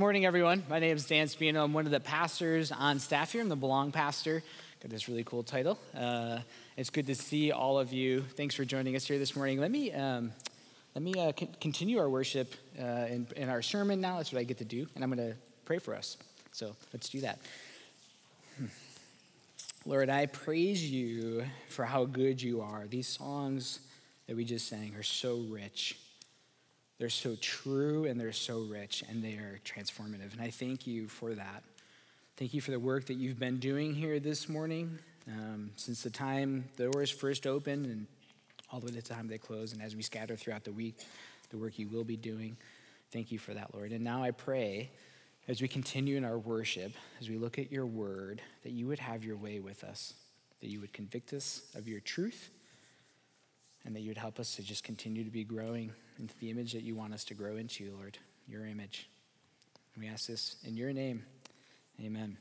Morning, everyone. My name is Dan Spino. I'm one of the pastors on staff here. I'm the Belong Pastor. Got this really cool title. Uh, it's good to see all of you. Thanks for joining us here this morning. Let me um, let me uh, con- continue our worship uh, in, in our sermon now. That's what I get to do, and I'm going to pray for us. So let's do that. Hmm. Lord, I praise you for how good you are. These songs that we just sang are so rich. They're so true and they're so rich and they are transformative. And I thank you for that. Thank you for the work that you've been doing here this morning um, since the time the doors first opened and all the way to the time they close. And as we scatter throughout the week, the work you will be doing. Thank you for that, Lord. And now I pray as we continue in our worship, as we look at your word, that you would have your way with us, that you would convict us of your truth, and that you would help us to just continue to be growing into the image that you want us to grow into, Lord, your image. And we ask this in your name. Amen.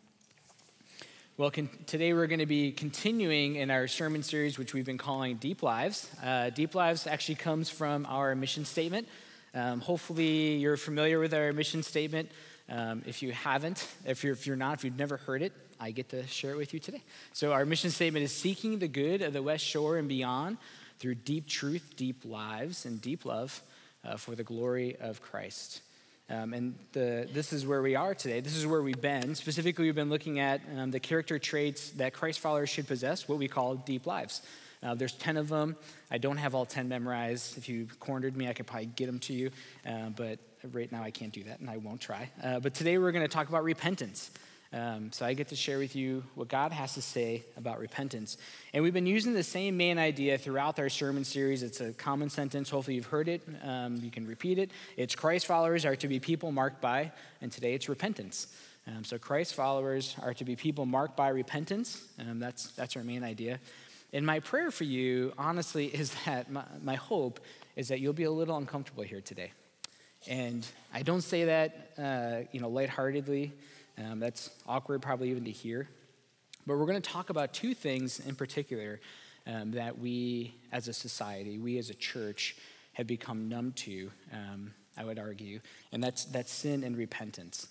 Well, con- today we're going to be continuing in our sermon series, which we've been calling Deep Lives. Uh, Deep Lives actually comes from our mission statement. Um, hopefully, you're familiar with our mission statement. Um, if you haven't, if you're, if you're not, if you've never heard it, I get to share it with you today. So, our mission statement is seeking the good of the West Shore and beyond through deep truth, deep lives, and deep love uh, for the glory of Christ. Um, and the, this is where we are today. This is where we've been. Specifically, we've been looking at um, the character traits that Christ followers should possess, what we call deep lives. Uh, there's 10 of them. I don't have all 10 memorized. If you cornered me, I could probably get them to you. Uh, but right now, I can't do that, and I won't try. Uh, but today, we're going to talk about repentance. Um, so I get to share with you what God has to say about repentance. And we've been using the same main idea throughout our sermon series. It's a common sentence. Hopefully, you've heard it. Um, you can repeat it. It's Christ followers are to be people marked by, and today it's repentance. Um, so Christ followers are to be people marked by repentance. Um, that's, that's our main idea. And my prayer for you, honestly, is that my, my hope is that you'll be a little uncomfortable here today. And I don't say that, uh, you know, lightheartedly. Um, that's awkward, probably even to hear. But we're going to talk about two things in particular um, that we as a society, we as a church, have become numb to, um, I would argue, and that's, that's sin and repentance.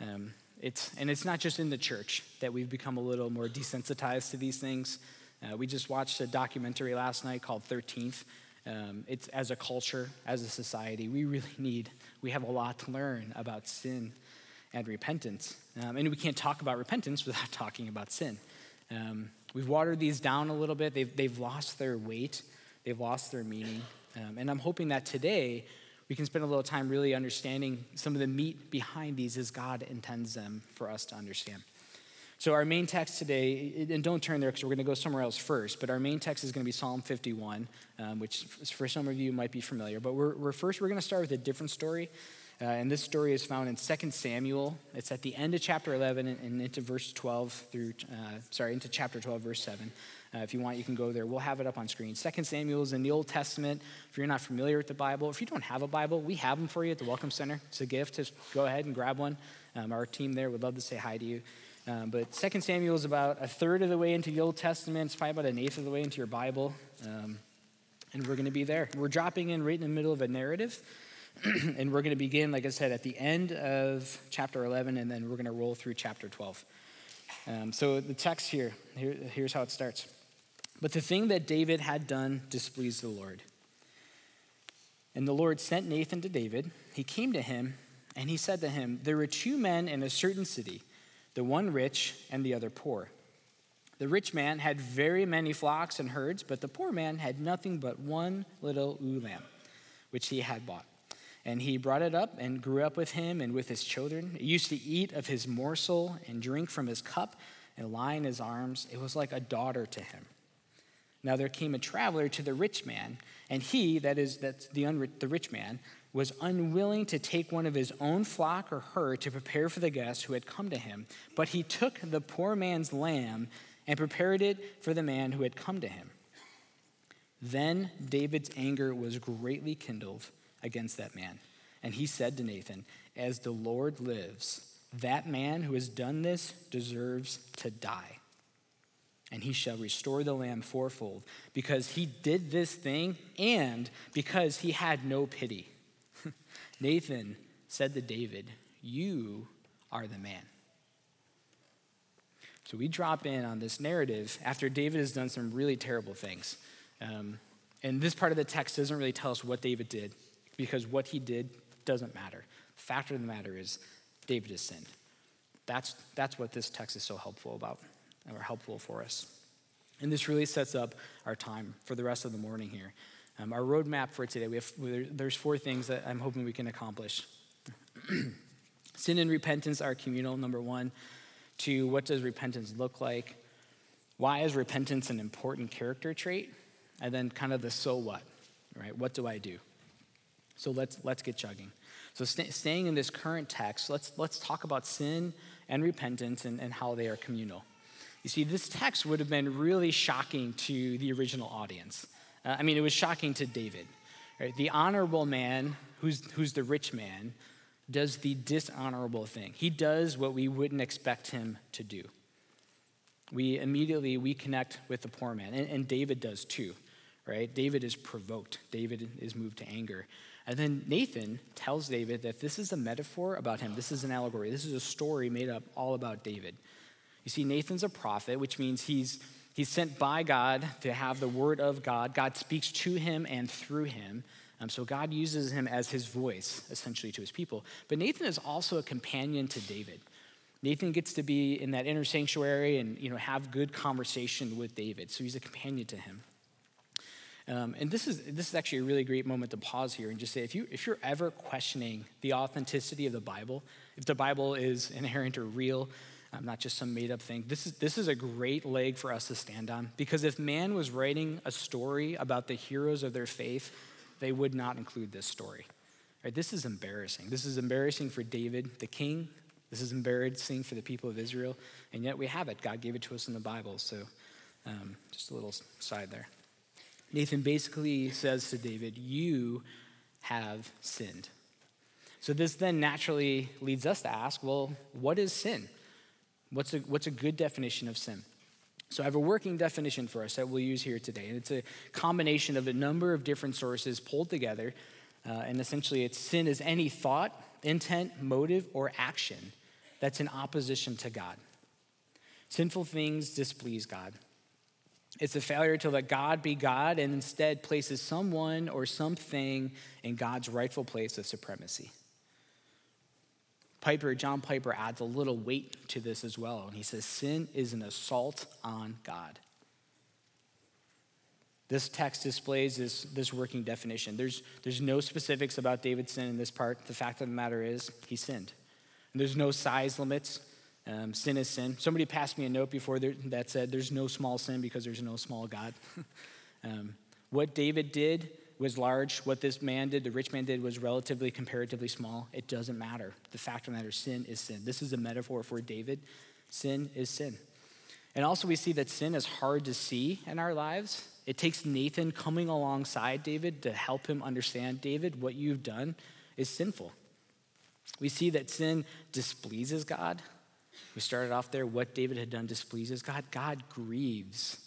Um, it's, and it's not just in the church that we've become a little more desensitized to these things. Uh, we just watched a documentary last night called 13th. Um, it's as a culture, as a society, we really need, we have a lot to learn about sin and repentance. Um, and we can't talk about repentance without talking about sin. Um, we've watered these down a little bit. They've, they've lost their weight, they've lost their meaning. Um, and I'm hoping that today we can spend a little time really understanding some of the meat behind these as God intends them for us to understand. So, our main text today, and don't turn there because we're going to go somewhere else first, but our main text is going to be Psalm 51, um, which for some of you might be familiar. But we're, we're first, we're going to start with a different story. Uh, and this story is found in 2 Samuel. It's at the end of chapter 11 and, and into verse 12 through, uh, sorry, into chapter 12, verse 7. Uh, if you want, you can go there. We'll have it up on screen. 2 Samuel is in the Old Testament. If you're not familiar with the Bible, if you don't have a Bible, we have them for you at the Welcome Center. It's a gift. Just go ahead and grab one. Um, our team there would love to say hi to you. Um, but 2 Samuel is about a third of the way into the Old Testament. It's probably about an eighth of the way into your Bible. Um, and we're going to be there. We're dropping in right in the middle of a narrative. and we're going to begin, like I said, at the end of chapter 11, and then we're going to roll through chapter 12. Um, so the text here, here, here's how it starts. But the thing that David had done displeased the Lord. And the Lord sent Nathan to David. He came to him, and he said to him, There were two men in a certain city, the one rich and the other poor. The rich man had very many flocks and herds, but the poor man had nothing but one little ewe lamb, which he had bought. And he brought it up and grew up with him and with his children. It used to eat of his morsel and drink from his cup and lie in his arms. It was like a daughter to him. Now there came a traveler to the rich man, and he, that is, that's the, unri- the rich man, was unwilling to take one of his own flock or herd to prepare for the guest who had come to him. But he took the poor man's lamb and prepared it for the man who had come to him. Then David's anger was greatly kindled against that man. And he said to Nathan, As the Lord lives, that man who has done this deserves to die. And he shall restore the lamb fourfold, because he did this thing and because he had no pity. Nathan said to David, You are the man. So we drop in on this narrative after David has done some really terrible things. Um, and this part of the text doesn't really tell us what David did because what he did doesn't matter. The fact of the matter is, David has sinned. That's, that's what this text is so helpful about, or helpful for us. And this really sets up our time for the rest of the morning here. Um, our roadmap for today, we have, there's four things that I'm hoping we can accomplish. Sin and repentance are communal, number one. Two, what does repentance look like? Why is repentance an important character trait? And then kind of the so what, right? What do I do? So let's, let's get chugging. So st- staying in this current text, let's, let's talk about sin and repentance and, and how they are communal. You see, this text would have been really shocking to the original audience. Uh, I mean, it was shocking to David. Right? The honorable man, who's, who's the rich man, does the dishonorable thing. He does what we wouldn't expect him to do. We immediately we connect with the poor man, and, and David does too right? David is provoked, David is moved to anger. And then Nathan tells David that this is a metaphor about him. This is an allegory. This is a story made up all about David. You see, Nathan's a prophet, which means he's, he's sent by God to have the word of God. God speaks to him and through him. Um, so God uses him as his voice, essentially, to his people. But Nathan is also a companion to David. Nathan gets to be in that inner sanctuary and you know, have good conversation with David. So he's a companion to him. Um, and this is, this is actually a really great moment to pause here and just say if, you, if you're ever questioning the authenticity of the Bible, if the Bible is inherent or real, um, not just some made up thing, this is, this is a great leg for us to stand on. Because if man was writing a story about the heroes of their faith, they would not include this story. Right, this is embarrassing. This is embarrassing for David, the king. This is embarrassing for the people of Israel. And yet we have it. God gave it to us in the Bible. So um, just a little side there. Nathan basically says to David, You have sinned. So this then naturally leads us to ask, well, what is sin? What's a, what's a good definition of sin? So I have a working definition for us that we'll use here today. And it's a combination of a number of different sources pulled together. Uh, and essentially, it's sin is any thought, intent, motive, or action that's in opposition to God. Sinful things displease God. It's a failure to let God be God and instead places someone or something in God's rightful place of supremacy. Piper, John Piper adds a little weight to this as well. And he says, Sin is an assault on God. This text displays this, this working definition. There's, there's no specifics about David's sin in this part. The fact of the matter is, he sinned. And there's no size limits. Um, sin is sin. Somebody passed me a note before that said, There's no small sin because there's no small God. um, what David did was large. What this man did, the rich man did, was relatively, comparatively small. It doesn't matter. The fact of the matter sin is sin. This is a metaphor for David. Sin is sin. And also, we see that sin is hard to see in our lives. It takes Nathan coming alongside David to help him understand David, what you've done is sinful. We see that sin displeases God. We started off there, what David had done displeases God. God grieves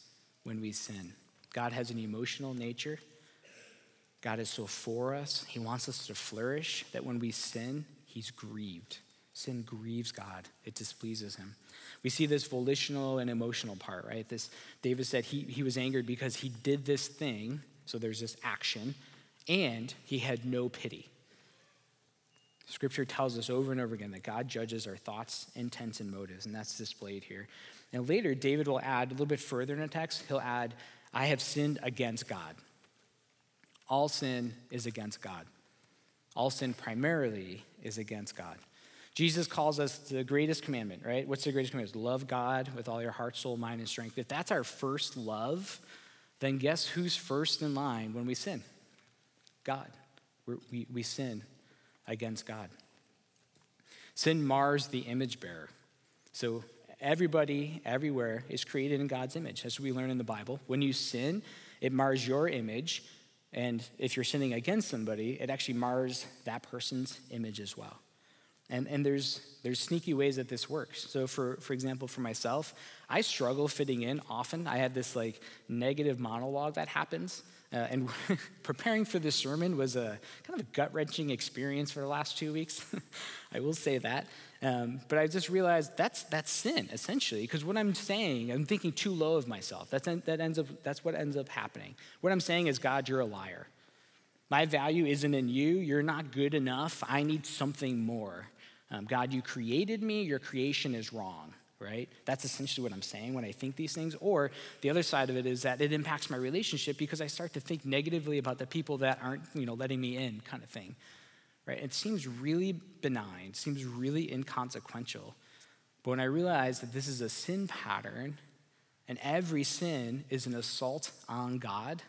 when we sin. God has an emotional nature. God is so for us. He wants us to flourish that when we sin, he's grieved. Sin grieves God, it displeases him. We see this volitional and emotional part, right? This David said he, he was angered because he did this thing, so there's this action, and he had no pity. Scripture tells us over and over again that God judges our thoughts, intents, and motives, and that's displayed here. And later, David will add a little bit further in the text, he'll add, I have sinned against God. All sin is against God. All sin primarily is against God. Jesus calls us the greatest commandment, right? What's the greatest commandment? Love God with all your heart, soul, mind, and strength. If that's our first love, then guess who's first in line when we sin? God. We're, we we sin against God. Sin mars the image bearer. So everybody, everywhere, is created in God's image, as we learn in the Bible. When you sin, it mars your image. And if you're sinning against somebody, it actually mars that person's image as well. And, and there's, there's sneaky ways that this works. So, for, for example, for myself, I struggle fitting in often. I have this like negative monologue that happens Uh, and preparing for this sermon was a kind of a gut wrenching experience for the last two weeks. I will say that. Um, but I just realized that's, that's sin, essentially, because what I'm saying, I'm thinking too low of myself. That's, that ends up, that's what ends up happening. What I'm saying is, God, you're a liar. My value isn't in you. You're not good enough. I need something more. Um, God, you created me. Your creation is wrong, right? That's essentially what I'm saying when I think these things. Or the other side of it is that it impacts my relationship because I start to think negatively about the people that aren't, you know, letting me in, kind of thing right? It seems really benign, seems really inconsequential. But when I realize that this is a sin pattern and every sin is an assault on God,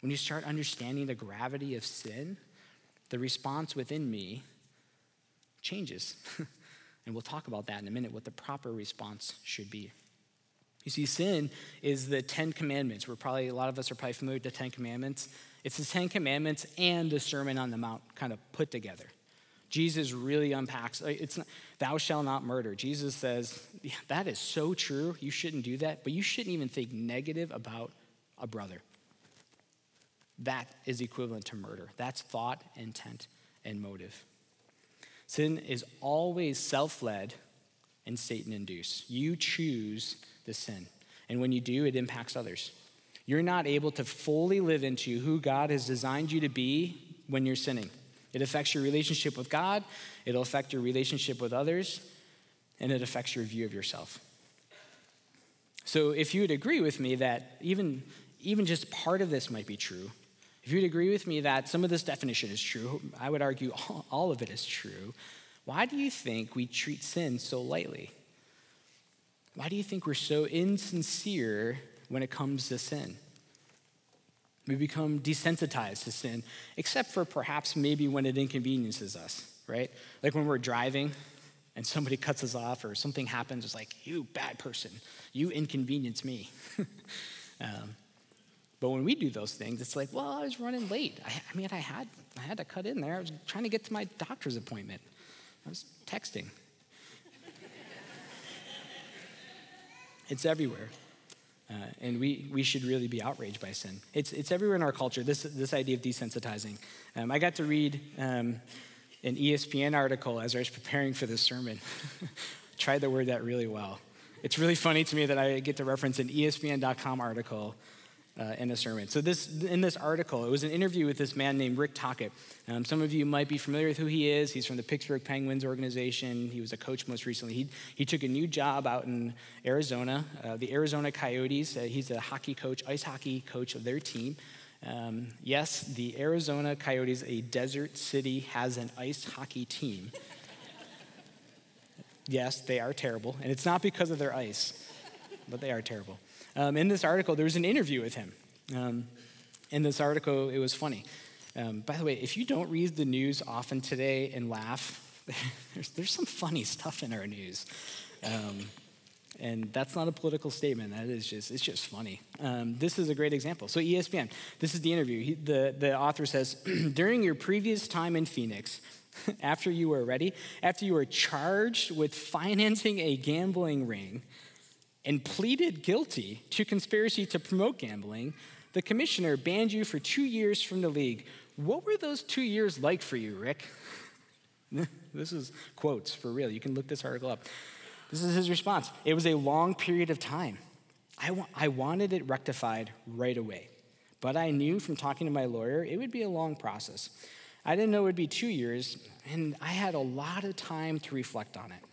when you start understanding the gravity of sin, the response within me changes. and we'll talk about that in a minute, what the proper response should be. You see, sin is the Ten Commandments. We're probably, a lot of us are probably familiar with the Ten Commandments. It's the Ten Commandments and the Sermon on the Mount kind of put together. Jesus really unpacks uh, it's not, thou shalt not murder. Jesus says, yeah, that is so true. You shouldn't do that, but you shouldn't even think negative about a brother. That is equivalent to murder. That's thought, intent, and motive. Sin is always self led and Satan induced. You choose the sin. And when you do, it impacts others. You're not able to fully live into who God has designed you to be when you're sinning. It affects your relationship with God, it'll affect your relationship with others, and it affects your view of yourself. So, if you would agree with me that even, even just part of this might be true, if you'd agree with me that some of this definition is true, I would argue all, of it is true, why do you think we treat sin so lightly? Why do you think we're so insincere when it comes to sin? We become desensitized to sin, except for perhaps maybe when it inconveniences us, right? Like when we're driving and somebody cuts us off or something happens, it's like, you bad person, you inconvenience me. um, but when we do those things, it's like, well, I was running late. I, I, mean, I had, I had to cut in there. I was trying to get to my doctor's appointment. I was texting. it's everywhere. Uh, and we, we should really be outraged by sin. It's, it's everywhere in our culture, this, this idea of desensitizing. Um, I got to read um, an ESPN article as I was preparing for this sermon. Tried to word that really well. It's really funny to me that I get to reference an ESPN.com article uh, in a sermon. So this, in this article, it was an interview with this man named Rick Tocchet. Um, some of you might be familiar with who he is. He's from the Pittsburgh Penguins organization. He was a coach most recently. He, he took a new job out in Arizona, uh, the Arizona Coyotes. Uh, he's a hockey coach, ice hockey coach of their team. Um, yes, the Arizona Coyotes, a desert city, has an ice hockey team. yes, they are terrible, and it's not because of their ice, but they are terrible. Um, in this article, there was an interview with him. Um, in this article, it was funny. Um, by the way, if you don't read the news often today and laugh, there's, there's some funny stuff in our news. Um, and that's not a political statement. That is just, it's just funny. Um, this is a great example. So ESPN, this is the interview. He, the, the author says, during your previous time in Phoenix, after you were ready, after you were charged with financing a gambling ring, and pleaded guilty to conspiracy to promote gambling, the commissioner banned you for two years from the league. What were those two years like for you, Rick? this is quotes for real. You can look this article up. This is his response. It was a long period of time. I, wa- I wanted it rectified right away. But I knew from talking to my lawyer it would be a long process. I didn't know it would be two years, and I had a lot of time to reflect on it.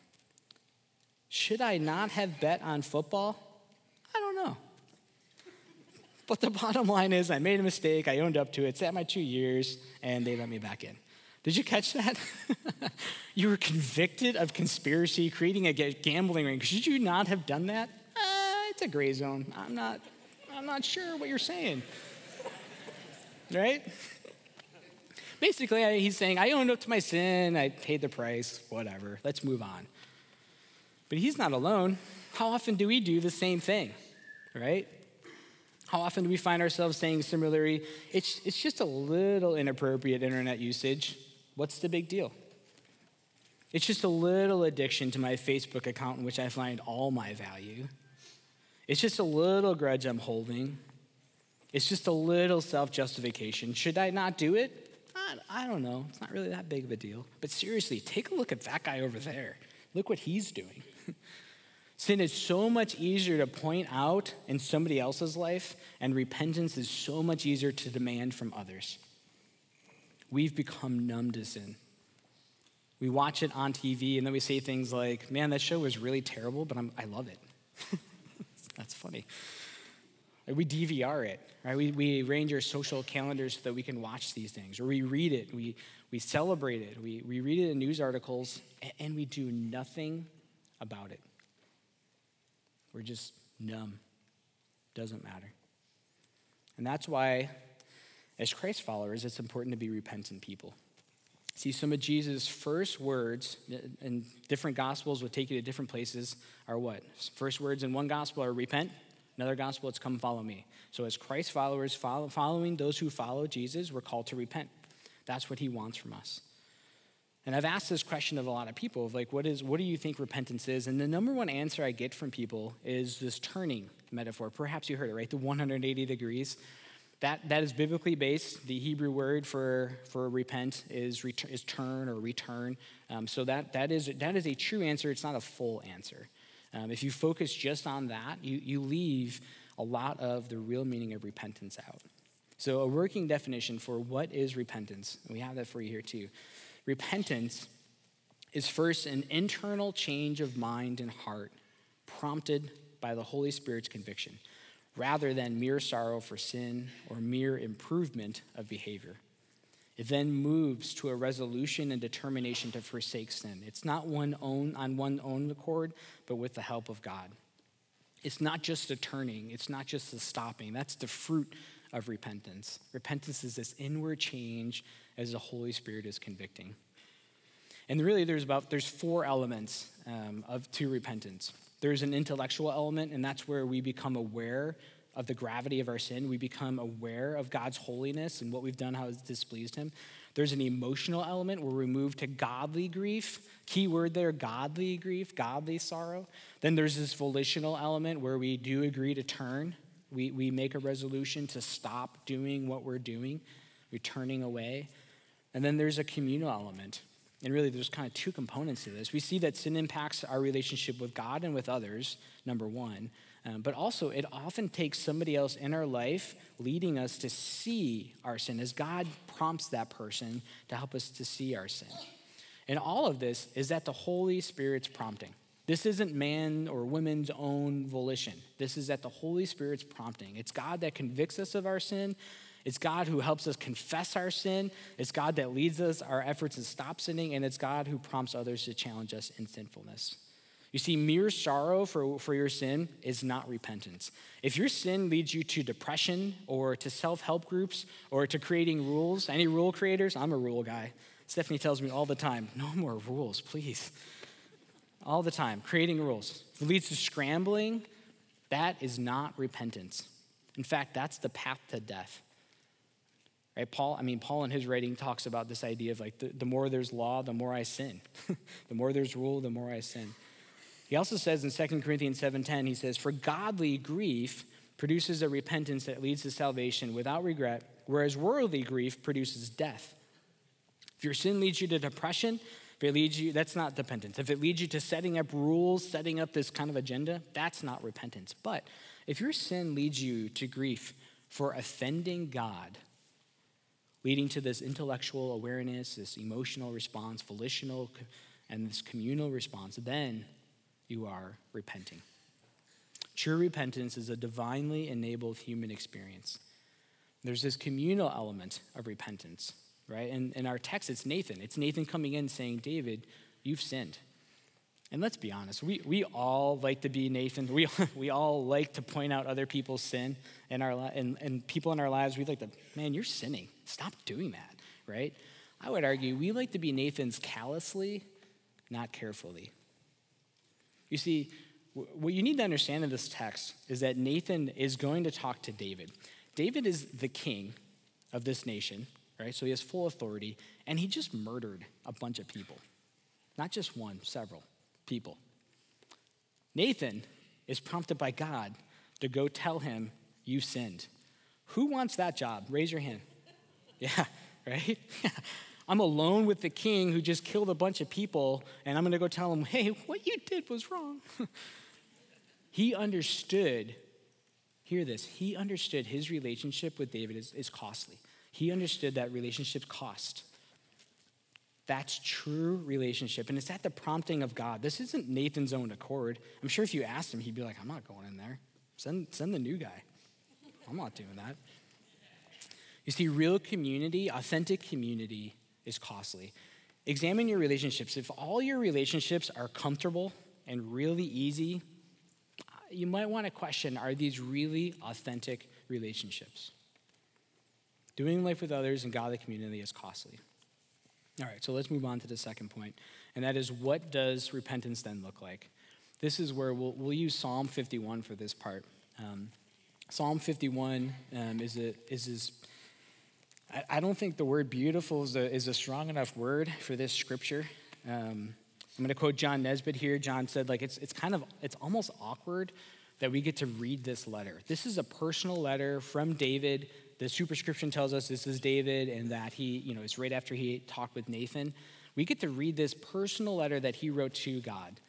Should I not have bet on football? I don't know. But the bottom line is, I made a mistake. I owned up to it. It's at my two years, and they let me back in. Did you catch that? you were convicted of conspiracy, creating a gambling ring. Should you not have done that? Uh, it's a gray zone. I'm not. I'm not sure what you're saying. Right? Basically, he's saying, I owned up to my sin. I paid the price. Whatever. Let's move on. But he's not alone. How often do we do the same thing, right? How often do we find ourselves saying similarly, it's, it's just a little inappropriate internet usage. What's the big deal? It's just a little addiction to my Facebook account in which I find all my value. It's just a little grudge I'm holding. It's just a little self justification. Should I not do it? I, I don't know. It's not really that big of a deal. But seriously, take a look at that guy over there. Look what he's doing. Sin is so much easier to point out in somebody else's life, and repentance is so much easier to demand from others. We've become numb to sin. We watch it on TV, and then we say things like, Man, that show was really terrible, but I'm, i love it. That's funny. We DVR it, right? We, we arrange our social calendars so that we can watch these things, or we read it, we, we celebrate it, we, we read it in news articles, and, and we do nothing about it. We're just numb. Doesn't matter. And that's why, as Christ followers, it's important to be repentant people. See, some of Jesus' first words uh, in different gospels will take you to different places are what? First words in one gospel are repent, another gospel, it's come follow me. So, as Christ followers, follow, following those who follow Jesus, we're called to repent. That's what he wants from us. And I've asked this question of a lot of people of like, what, is, what do you think repentance is? And the number one answer I get from people is this turning metaphor. Perhaps you heard it, right? The 180 degrees. That, that is biblically based. The Hebrew word for, for repent is, return, is turn or return. Um, so that, that, is, that is a true answer. It's not a full answer. Um, if you focus just on that, you, you leave a lot of the real meaning of repentance out. So, a working definition for what is repentance, we have that for you here too. Repentance is first an internal change of mind and heart prompted by the Holy Spirit's conviction, rather than mere sorrow for sin or mere improvement of behavior. It then moves to a resolution and determination to forsake sin. It's not one own on one own accord, but with the help of God. It's not just a turning, it's not just a stopping. That's the fruit of repentance. Repentance is this inward change as the Holy Spirit is convicting. And really, there's about there's four elements um, of to repentance. There's an intellectual element, and that's where we become aware of the gravity of our sin. We become aware of God's holiness and what we've done, how it's displeased Him. There's an emotional element where we move to godly grief. Key word there godly grief, godly sorrow. Then there's this volitional element where we do agree to turn. We, we make a resolution to stop doing what we're doing, we're turning away. And then there's a communal element. And really, there's kind of two components to this. We see that sin impacts our relationship with God and with others, number one. Um, but also, it often takes somebody else in our life leading us to see our sin as God prompts that person to help us to see our sin. And all of this is at the Holy Spirit's prompting. This isn't man or woman's own volition. This is at the Holy Spirit's prompting. It's God that convicts us of our sin. It's God who helps us confess our sin. It's God that leads us our efforts to stop sinning. And it's God who prompts others to challenge us in sinfulness. You see, mere sorrow for, for your sin is not repentance. If your sin leads you to depression or to self help groups or to creating rules, any rule creators? I'm a rule guy. Stephanie tells me all the time no more rules, please. All the time, creating rules. If it leads to scrambling, that is not repentance. In fact, that's the path to death. Right? Paul, I mean, Paul in his writing talks about this idea of like the, the more there's law, the more I sin. the more there's rule, the more I sin. He also says in 2 Corinthians 7:10, he says, For godly grief produces a repentance that leads to salvation without regret, whereas worldly grief produces death. If your sin leads you to depression, if it leads you, that's not repentance. If it leads you to setting up rules, setting up this kind of agenda, that's not repentance. But if your sin leads you to grief for offending God, leading to this intellectual awareness, this emotional response, volitional, and this communal response, then you are repenting. True repentance is a divinely enabled human experience. There's this communal element of repentance, right? And in our text, it's Nathan. It's Nathan coming in saying, David, you've sinned. And let's be honest, we, we all like to be Nathan. We, we all like to point out other people's sin in our, and, and people in our lives. We like to, man, you're sinning. Stop doing that, right? I would argue we like to be Nathan's callously, not carefully. You see, what you need to understand in this text is that Nathan is going to talk to David. David is the king of this nation, right? So he has full authority, and he just murdered a bunch of people. Not just one, several people. Nathan is prompted by God to go tell him, You sinned. Who wants that job? Raise your hand. Yeah, right? I'm alone with the king who just killed a bunch of people, and I'm going to go tell him, hey, what you did was wrong. he understood, hear this, he understood his relationship with David is, is costly. He understood that relationships cost. That's true relationship. And it's at the prompting of God. This isn't Nathan's own accord. I'm sure if you asked him, he'd be like, I'm not going in there. Send, send the new guy. I'm not doing that. You see, real community, authentic community, is costly. Examine your relationships. If all your relationships are comfortable and really easy, you might want to question are these really authentic relationships? Doing life with others in godly community is costly. All right, so let's move on to the second point, and that is what does repentance then look like? This is where we'll, we'll use Psalm 51 for this part. Um, Psalm 51 um, is, a, is this, I, I, don't think the word beautiful is a, is a strong enough word for this scripture. Um, I'm going to quote John Nesbitt here. John said, like, it's, it's kind of, it's almost awkward that we get to read this letter. This is a personal letter from David the superscription tells us this is David and that he, you know, it's right after he talked with Nathan. We get to read this personal letter that he wrote to God.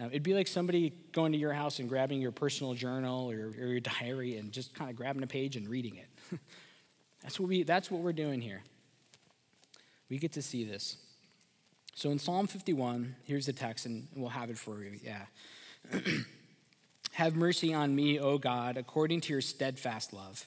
Uh, it'd be like somebody going to your house and grabbing your personal journal or, or your diary and just kind of grabbing a page and reading it. that's, what we, that's what we're doing here. We get to see this. So in Psalm 51, here's the text, and we'll have it for you. Yeah. have mercy on me, O God, according to your steadfast love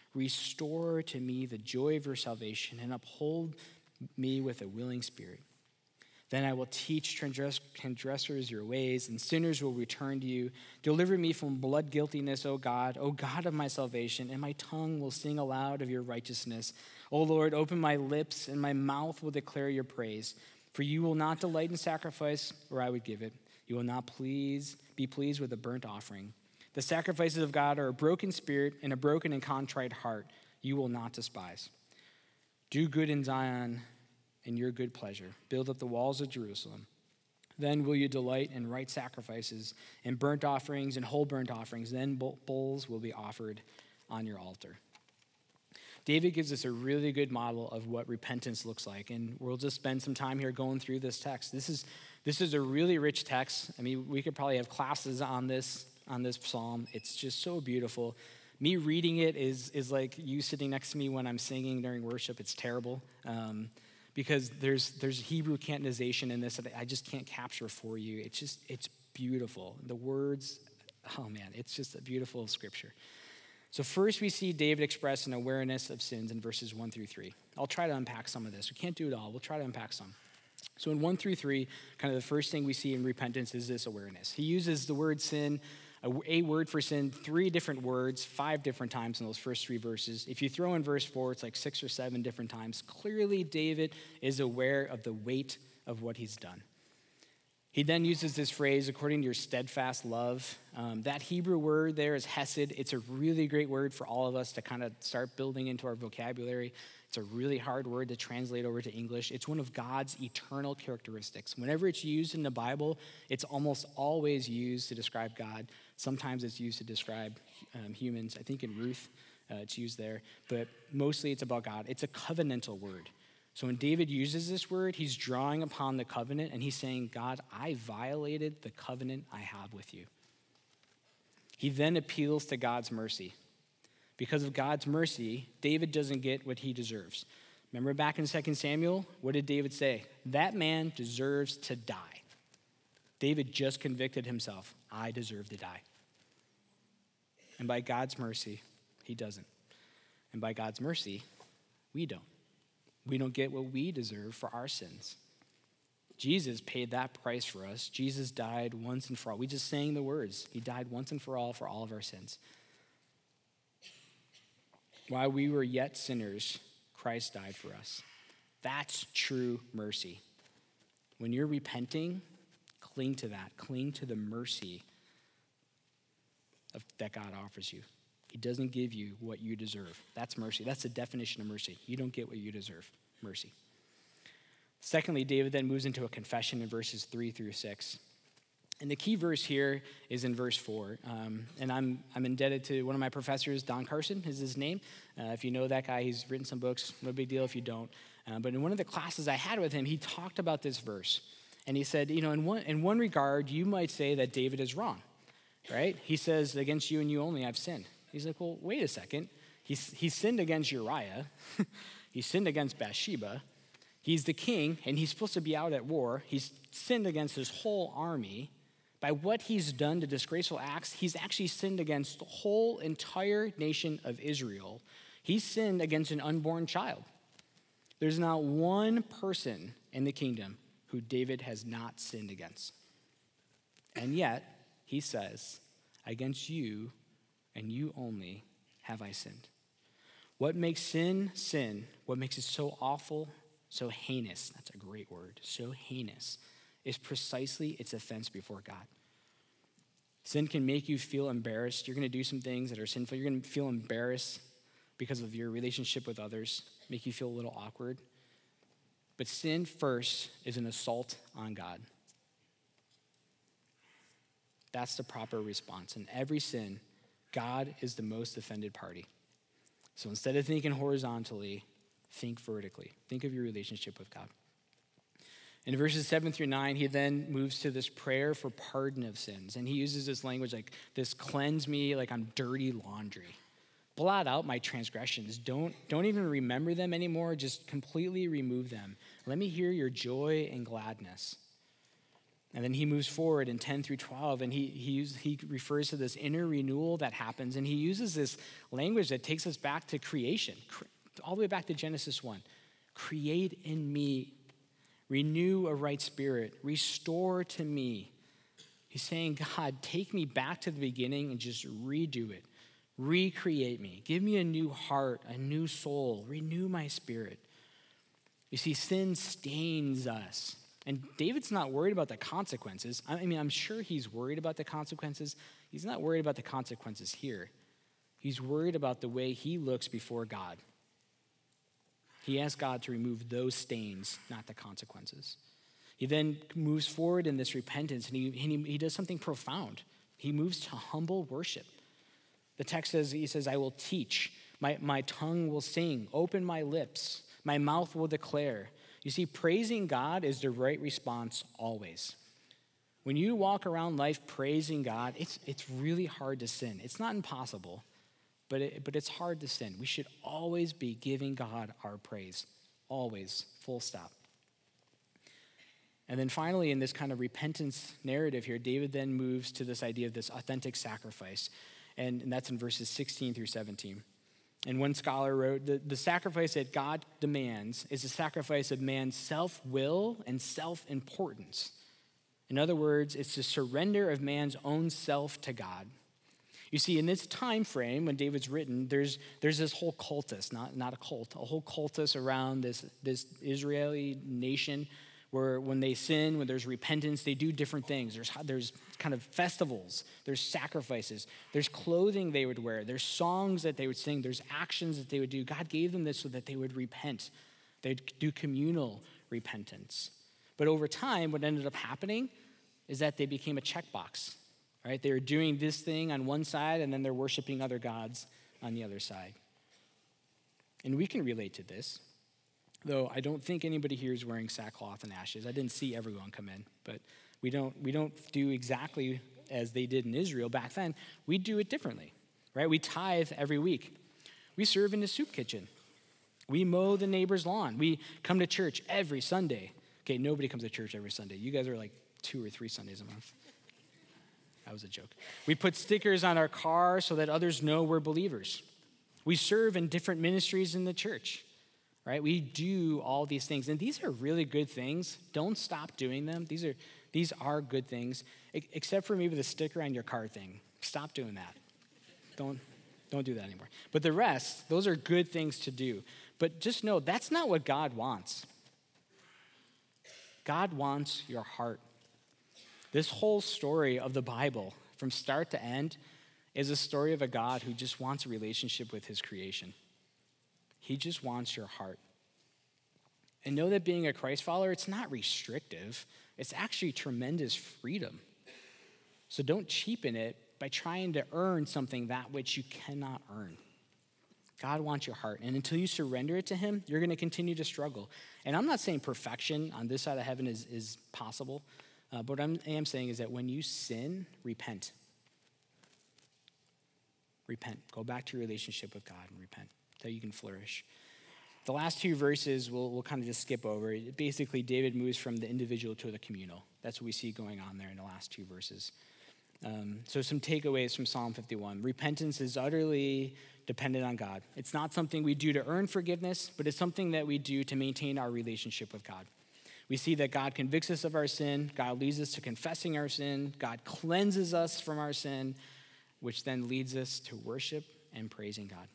Restore to me the joy of your salvation, and uphold me with a willing spirit. Then I will teach transgressors your ways, and sinners will return to you. Deliver me from blood guiltiness, O God, O God of my salvation, and my tongue will sing aloud of your righteousness. O Lord, open my lips, and my mouth will declare your praise. For you will not delight in sacrifice, or I would give it. You will not please be pleased with a burnt offering. The sacrifices of God are a broken spirit and a broken and contrite heart you will not despise. Do good in Zion in your good pleasure. Build up the walls of Jerusalem. Then will you delight in right sacrifices and burnt offerings and whole burnt offerings. Then bulls will be offered on your altar. David gives us a really good model of what repentance looks like, and we'll just spend some time here going through this text. This is, this is a really rich text. I mean, we could probably have classes on this on this psalm. It's just so beautiful. Me reading it is, is like you sitting next to me when I'm singing during worship. It's terrible um, because there's, there's Hebrew cantonization in this that I just can't capture for you. It's just, it's beautiful. The words, oh man, it's just a beautiful scripture. So, first, we see David express an awareness of sins in verses 1 through 3. I'll try to unpack some of this. We can't do it all. We'll try to unpack some. So, in 1 through 3, kind of the first thing we see in repentance is this awareness. He uses the word sin a, a word for sin, three different words, five different times in those first three verses. If you throw in verse four, it's like six or seven different times. Clearly, David is aware of the weight of what he's done. He then uses this phrase, according to your steadfast love. Um, that Hebrew word there is hesed. It's a really great word for all of us to kind of start building into our vocabulary. It's a really hard word to translate over to English. It's one of God's eternal characteristics. Whenever it's used in the Bible, it's almost always used to describe God. Sometimes it's used to describe um, humans. I think in Ruth, uh, it's used there. But mostly it's about God. It's a covenantal word. So when David uses this word, he's drawing upon the covenant and he's saying, God, I violated the covenant I have with you. He then appeals to God's mercy. Because of God's mercy, David doesn't get what he deserves. Remember back in 2 Samuel? What did David say? That man deserves to die. David just convicted himself. I deserve to die. And by God's mercy, he doesn't. And by God's mercy, we don't. We don't get what we deserve for our sins. Jesus paid that price for us. Jesus died once and for all. We just sang the words. He died once and for all for all of our sins. While we were yet sinners, Christ died for us. That's true mercy. When you're repenting, cling to that. Cling to the mercy of, that God offers you. He doesn't give you what you deserve. That's mercy. That's the definition of mercy. You don't get what you deserve. Mercy. Secondly, David then moves into a confession in verses 3 through 6. And the key verse here is in verse 4. Um, and I'm, I'm indebted to one of my professors, Don Carson is his name. Uh, if you know that guy, he's written some books. No big deal if you don't. Uh, but in one of the classes I had with him, he talked about this verse. And he said, you know, in one, in one regard, you might say that David is wrong, right? He says, against you and you only I've sinned. He's like, well, wait a second. He, he sinned against Uriah, he sinned against Bathsheba. He's the king, and he's supposed to be out at war. He's sinned against his whole army. By what he's done to disgraceful acts, he's actually sinned against the whole entire nation of Israel. He's sinned against an unborn child. There's not one person in the kingdom who David has not sinned against. And yet, he says, Against you and you only have I sinned. What makes sin sin, what makes it so awful so heinous, that's a great word, so heinous, is precisely its offense before God. Sin can make you feel embarrassed. You're going to do some things that are sinful. You're going to feel embarrassed because of your relationship with others, make you feel a little awkward. But sin first is an assault on God. That's the proper response. In every sin, God is the most offended party. So instead of thinking horizontally, think vertically. Think of your relationship with God. In verses 7 through 9, he then moves to this prayer for pardon of sins. And he uses this language like, this cleanse me like I'm dirty laundry. Blot out my transgressions. Don't, don't even remember them anymore. Just completely remove them. Let me hear your joy and gladness. And then he moves forward in 10 through 12, and he, he, he refers to this inner renewal that happens. And he uses this language that takes us back to creation all the way back to Genesis 1. Create in me, renew a right spirit, restore to me. He's saying, God, take me back to the beginning and just redo it. Recreate me. Give me a new heart, a new soul. Renew my spirit. You see, sin stains us. And David's not worried about the consequences. I mean, I'm sure he's worried about the consequences. He's not worried about the consequences here. He's worried about the way he looks before God. He asks God to remove those stains, not the consequences. He then moves forward in this repentance and he, he, he does something profound. He moves to humble worship. The text says, He says, I will teach, my, my tongue will sing, open my lips, my mouth will declare. You see, praising God is the right response always. When you walk around life praising God, it's, it's really hard to sin. It's not impossible, but, it, but it's hard to sin. We should always be giving God our praise. Always, full stop. And then finally, in this kind of repentance narrative here, David then moves to this idea of this authentic sacrifice. And, and that's in verses 16 through 17. And one scholar wrote the, the sacrifice that God demands is a sacrifice of man's self will and self importance. In other words, it's the surrender of man's own self to God. You see, in this time frame when David's written, there's, there's this whole cultus, not, not a cult, a whole cultus around this, this Israeli nation where when they sin, when there's repentance, they do different things. There's, there's kind of festivals, there's sacrifices, there's clothing they would wear, there's songs that they would sing, there's actions that they would do. God gave them this so that they would repent, they'd do communal repentance. But over time, what ended up happening is that they became a checkbox right? They're doing this thing on one side and then they're worshiping other gods on the other side. And we can relate to this, though I don't think anybody here is wearing sackcloth and ashes. I didn't see everyone come in, but we don't, we don't do exactly as they did in Israel back then. We do it differently, right? We tithe every week. We serve in the soup kitchen. We mow the neighbor's lawn. We come to church every Sunday. Okay, nobody comes to church every Sunday. You guys are like two or three Sundays a month. That was a joke. We put stickers on our car so that others know we're believers. We serve in different ministries in the church, right? We do all these things. And these are really good things. Don't stop doing them. These are, these are good things, except for maybe the sticker on your car thing. Stop doing that. Don't, don't do that anymore. But the rest, those are good things to do. But just know that's not what God wants. God wants your heart. This whole story of the Bible, from start to end, is a story of a God who just wants a relationship with his creation. He just wants your heart. And know that being a Christ follower, it's not restrictive, it's actually tremendous freedom. So don't cheapen it by trying to earn something that which you cannot earn. God wants your heart. And until you surrender it to Him, you're going to continue to struggle. And I'm not saying perfection on this side of heaven is, is possible. Uh, but what I am saying is that when you sin, repent. Repent. Go back to your relationship with God and repent so you can flourish. The last two verses we'll, we'll kind of just skip over. Basically, David moves from the individual to the communal. That's what we see going on there in the last two verses. Um, so, some takeaways from Psalm 51 repentance is utterly dependent on God. It's not something we do to earn forgiveness, but it's something that we do to maintain our relationship with God. We see that God convicts us of our sin, God leads us to confessing our sin, God cleanses us from our sin, which then leads us to worship and praising God.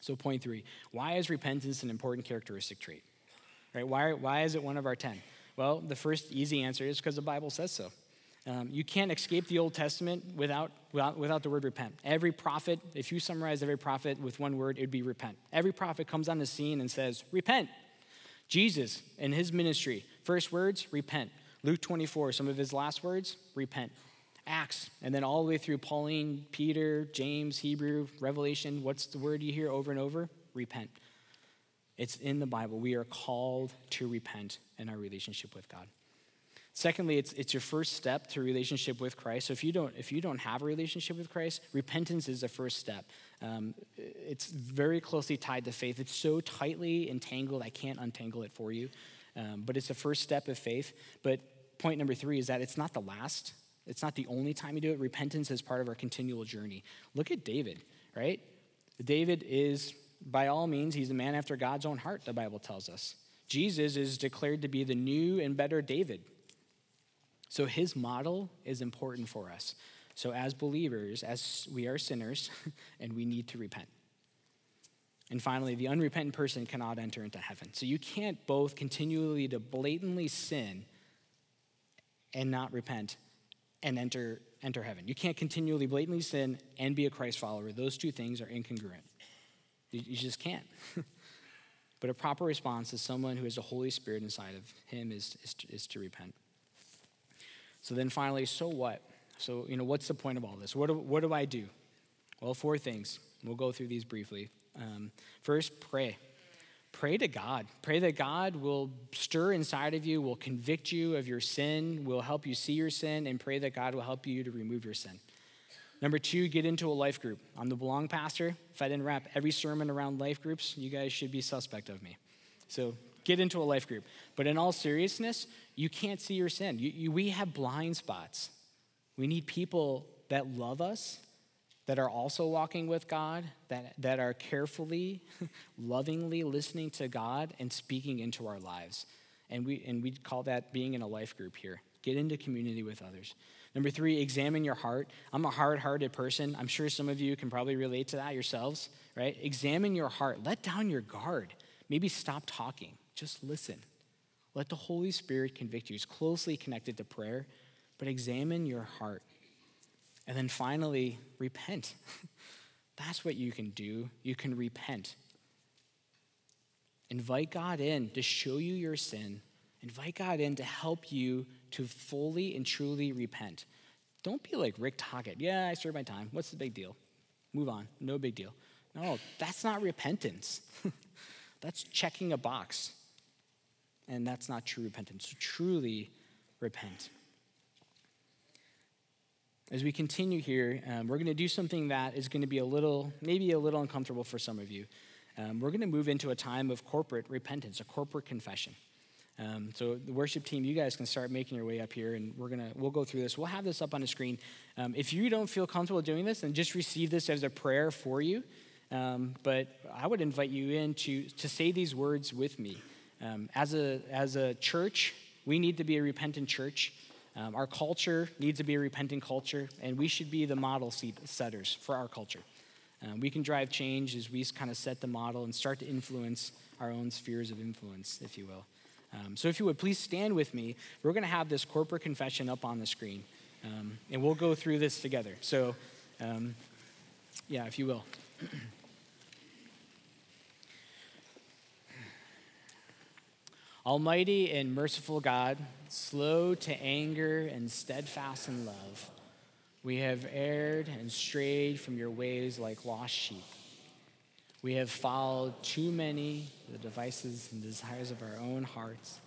So, point three why is repentance an important characteristic trait? Right? Why, why is it one of our 10? Well, the first easy answer is because the Bible says so. Um, you can't escape the Old Testament without, without, without the word repent. Every prophet, if you summarize every prophet with one word, it would be repent. Every prophet comes on the scene and says, Repent. Jesus in his ministry, first words, repent. Luke 24, some of his last words, repent. Acts, and then all the way through Pauline, Peter, James, Hebrew, Revelation, what's the word you hear over and over? Repent. It's in the Bible. We are called to repent in our relationship with God. Secondly, it's, it's your first step to relationship with Christ. So if you don't if you don't have a relationship with Christ, repentance is the first step. Um, it's very closely tied to faith. It's so tightly entangled, I can't untangle it for you. Um, but it's the first step of faith. But point number three is that it's not the last. It's not the only time you do it. Repentance is part of our continual journey. Look at David, right? David is, by all means, he's a man after God's own heart, the Bible tells us. Jesus is declared to be the new and better David, so his model is important for us. So, as believers, as we are sinners, and we need to repent. And finally, the unrepentant person cannot enter into heaven. So you can't both continually to blatantly sin and not repent and enter, enter heaven. You can't continually blatantly sin and be a Christ follower. Those two things are incongruent. You, you just can't. but a proper response is someone who has the Holy Spirit inside of him is, is, is to repent. So then finally, so what? So, you know, what's the point of all this? What do, what do I do? Well, four things. We'll go through these briefly. Um, first, pray. Pray to God. Pray that God will stir inside of you, will convict you of your sin, will help you see your sin, and pray that God will help you to remove your sin. Number two, get into a life group. I'm the Belong pastor. If I didn't wrap every sermon around life groups, you guys should be suspect of me. So get into a life group. But in all seriousness, you can't see your sin. You, you, we have blind spots. We need people that love us, that are also walking with God, that, that are carefully, lovingly listening to God and speaking into our lives. And we, and we call that being in a life group here. Get into community with others. Number three, examine your heart. I'm a hard hearted person. I'm sure some of you can probably relate to that yourselves, right? Examine your heart. Let down your guard. Maybe stop talking. Just listen. Let the Holy Spirit convict you. It's closely connected to prayer, but examine your heart. And then finally, repent. That's what you can do. You can repent. Invite God in to show you your sin. Invite God in to help you to fully and truly repent. Don't be like Rick Tocchet. Yeah, I served my time. What's the big deal? Move on. No big deal. No, that's not repentance. that's checking a box and that's not true repentance. So truly repent. As we continue here, um, we're going to do something that is going to be a little, maybe a little uncomfortable for some of you. um, we're going to move into a time of corporate repentance, a corporate confession. Um, so the worship team, you guys can start making your way up here, and we're gonna we'll go through this. We'll have this up on the screen. Um, if you don't feel comfortable doing this, then just receive this as a prayer for you. Um, but I would invite you in to to say these words with me. Um, as a as a church, we need to be a repentant church. Um, our culture needs to be a repentant culture, and we should be the model setters for our culture. Um, we can drive change as we kind of set the model and start to influence our own spheres of influence, if you will. Um, so, if you would please stand with me, we're going to have this corporate confession up on the screen, um, and we'll go through this together. So, um, yeah, if you will. Almighty and merciful God, slow to anger and steadfast in love, we have erred and strayed from your ways like lost sheep. We have followed too many the devices and desires of our own hearts.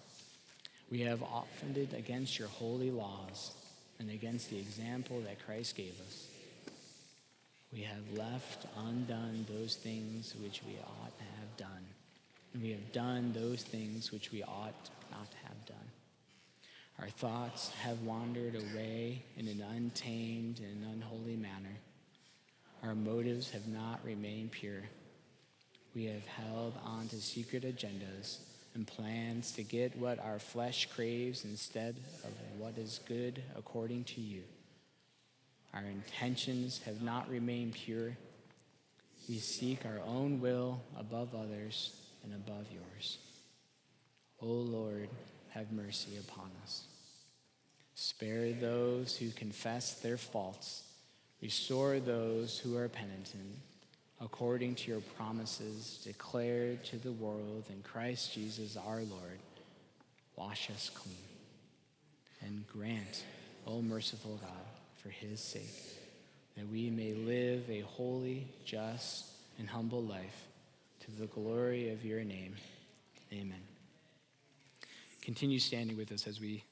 We have offended against your holy laws and against the example that Christ gave us. We have left undone those things which we ought to have done. And we have done those things which we ought not to have done. Our thoughts have wandered away in an untamed and unholy manner. Our motives have not remained pure we have held on to secret agendas and plans to get what our flesh craves instead of what is good according to you. Our intentions have not remained pure. We seek our own will above others and above yours. O Lord, have mercy upon us. Spare those who confess their faults. Restore those who are penitent according to your promises declared to the world in Christ Jesus our Lord. Wash us clean. And grant, O merciful God, for his sake, that we may live a holy, just, and humble life to the glory of your name. Amen. Continue standing with us as we